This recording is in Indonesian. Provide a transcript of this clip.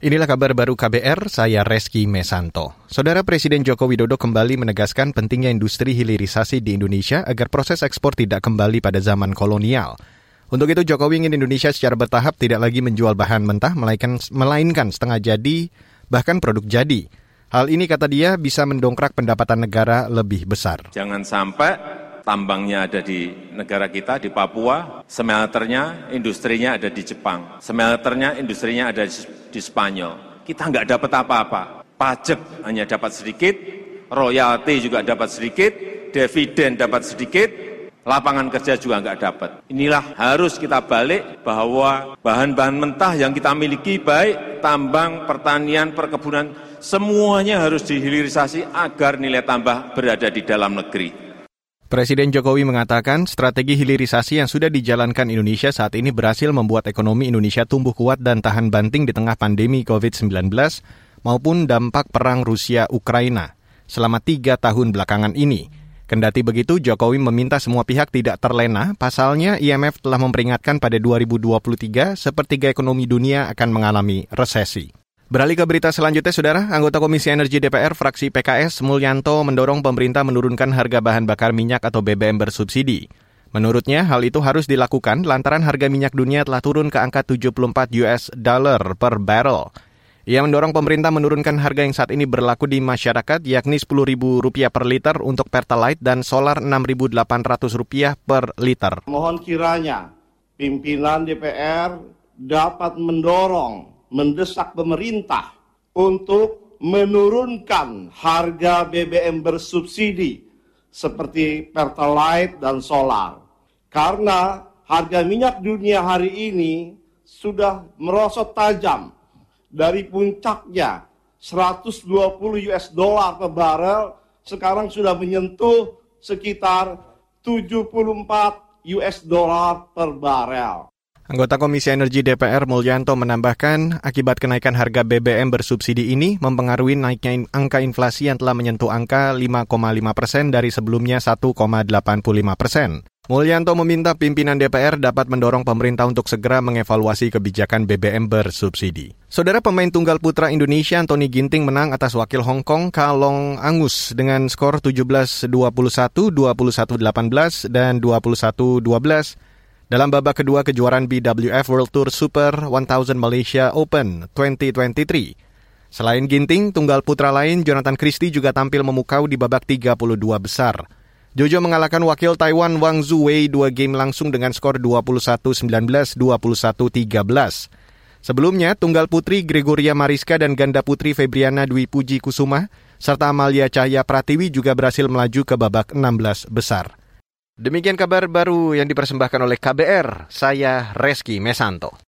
Inilah kabar baru KBR, saya Reski Mesanto. Saudara Presiden Joko Widodo kembali menegaskan pentingnya industri hilirisasi di Indonesia agar proses ekspor tidak kembali pada zaman kolonial. Untuk itu Jokowi ingin Indonesia secara bertahap tidak lagi menjual bahan mentah, melainkan, melainkan setengah jadi, bahkan produk jadi. Hal ini kata dia bisa mendongkrak pendapatan negara lebih besar. Jangan sampai tambangnya ada di negara kita, di Papua, smelternya, industrinya ada di Jepang, smelternya, industrinya ada di Spanyol. Kita nggak dapat apa-apa. Pajak hanya dapat sedikit, royalti juga dapat sedikit, dividen dapat sedikit, lapangan kerja juga nggak dapat. Inilah harus kita balik bahwa bahan-bahan mentah yang kita miliki baik tambang, pertanian, perkebunan, semuanya harus dihilirisasi agar nilai tambah berada di dalam negeri. Presiden Jokowi mengatakan strategi hilirisasi yang sudah dijalankan Indonesia saat ini berhasil membuat ekonomi Indonesia tumbuh kuat dan tahan banting di tengah pandemi COVID-19 maupun dampak perang Rusia-Ukraina selama tiga tahun belakangan ini. Kendati begitu, Jokowi meminta semua pihak tidak terlena. Pasalnya, IMF telah memperingatkan pada 2023 sepertiga ekonomi dunia akan mengalami resesi. Beralih ke berita selanjutnya, Saudara. Anggota Komisi Energi DPR fraksi PKS Mulyanto mendorong pemerintah menurunkan harga bahan bakar minyak atau BBM bersubsidi. Menurutnya, hal itu harus dilakukan lantaran harga minyak dunia telah turun ke angka 74 US dollar per barrel. Ia mendorong pemerintah menurunkan harga yang saat ini berlaku di masyarakat, yakni Rp10.000 per liter untuk Pertalite dan solar Rp6.800 per liter. Mohon kiranya pimpinan DPR dapat mendorong mendesak pemerintah untuk menurunkan harga BBM bersubsidi seperti Pertalite dan solar. Karena harga minyak dunia hari ini sudah merosot tajam dari puncaknya 120 US dollar per barrel sekarang sudah menyentuh sekitar 74 US dollar per barrel. Anggota Komisi Energi DPR Mulyanto menambahkan, akibat kenaikan harga BBM bersubsidi ini mempengaruhi naiknya angka inflasi yang telah menyentuh angka 5,5 persen dari sebelumnya 1,85 persen. Mulyanto meminta pimpinan DPR dapat mendorong pemerintah untuk segera mengevaluasi kebijakan BBM bersubsidi. Saudara pemain tunggal putra Indonesia Anthony Ginting menang atas wakil Hong Kong Kalong Angus dengan skor 17-21, 21-18, dan 21-12 dalam babak kedua kejuaraan BWF World Tour Super 1000 Malaysia Open 2023. Selain Ginting, tunggal putra lain Jonathan Christie juga tampil memukau di babak 32 besar. Jojo mengalahkan wakil Taiwan Wang Zuwei dua game langsung dengan skor 21-19, 21-13. Sebelumnya, tunggal putri Gregoria Mariska dan ganda putri Febriana Dwi Puji Kusuma serta Amalia Cahya Pratiwi juga berhasil melaju ke babak 16 besar. Demikian kabar baru yang dipersembahkan oleh KBR. Saya Reski Mesanto.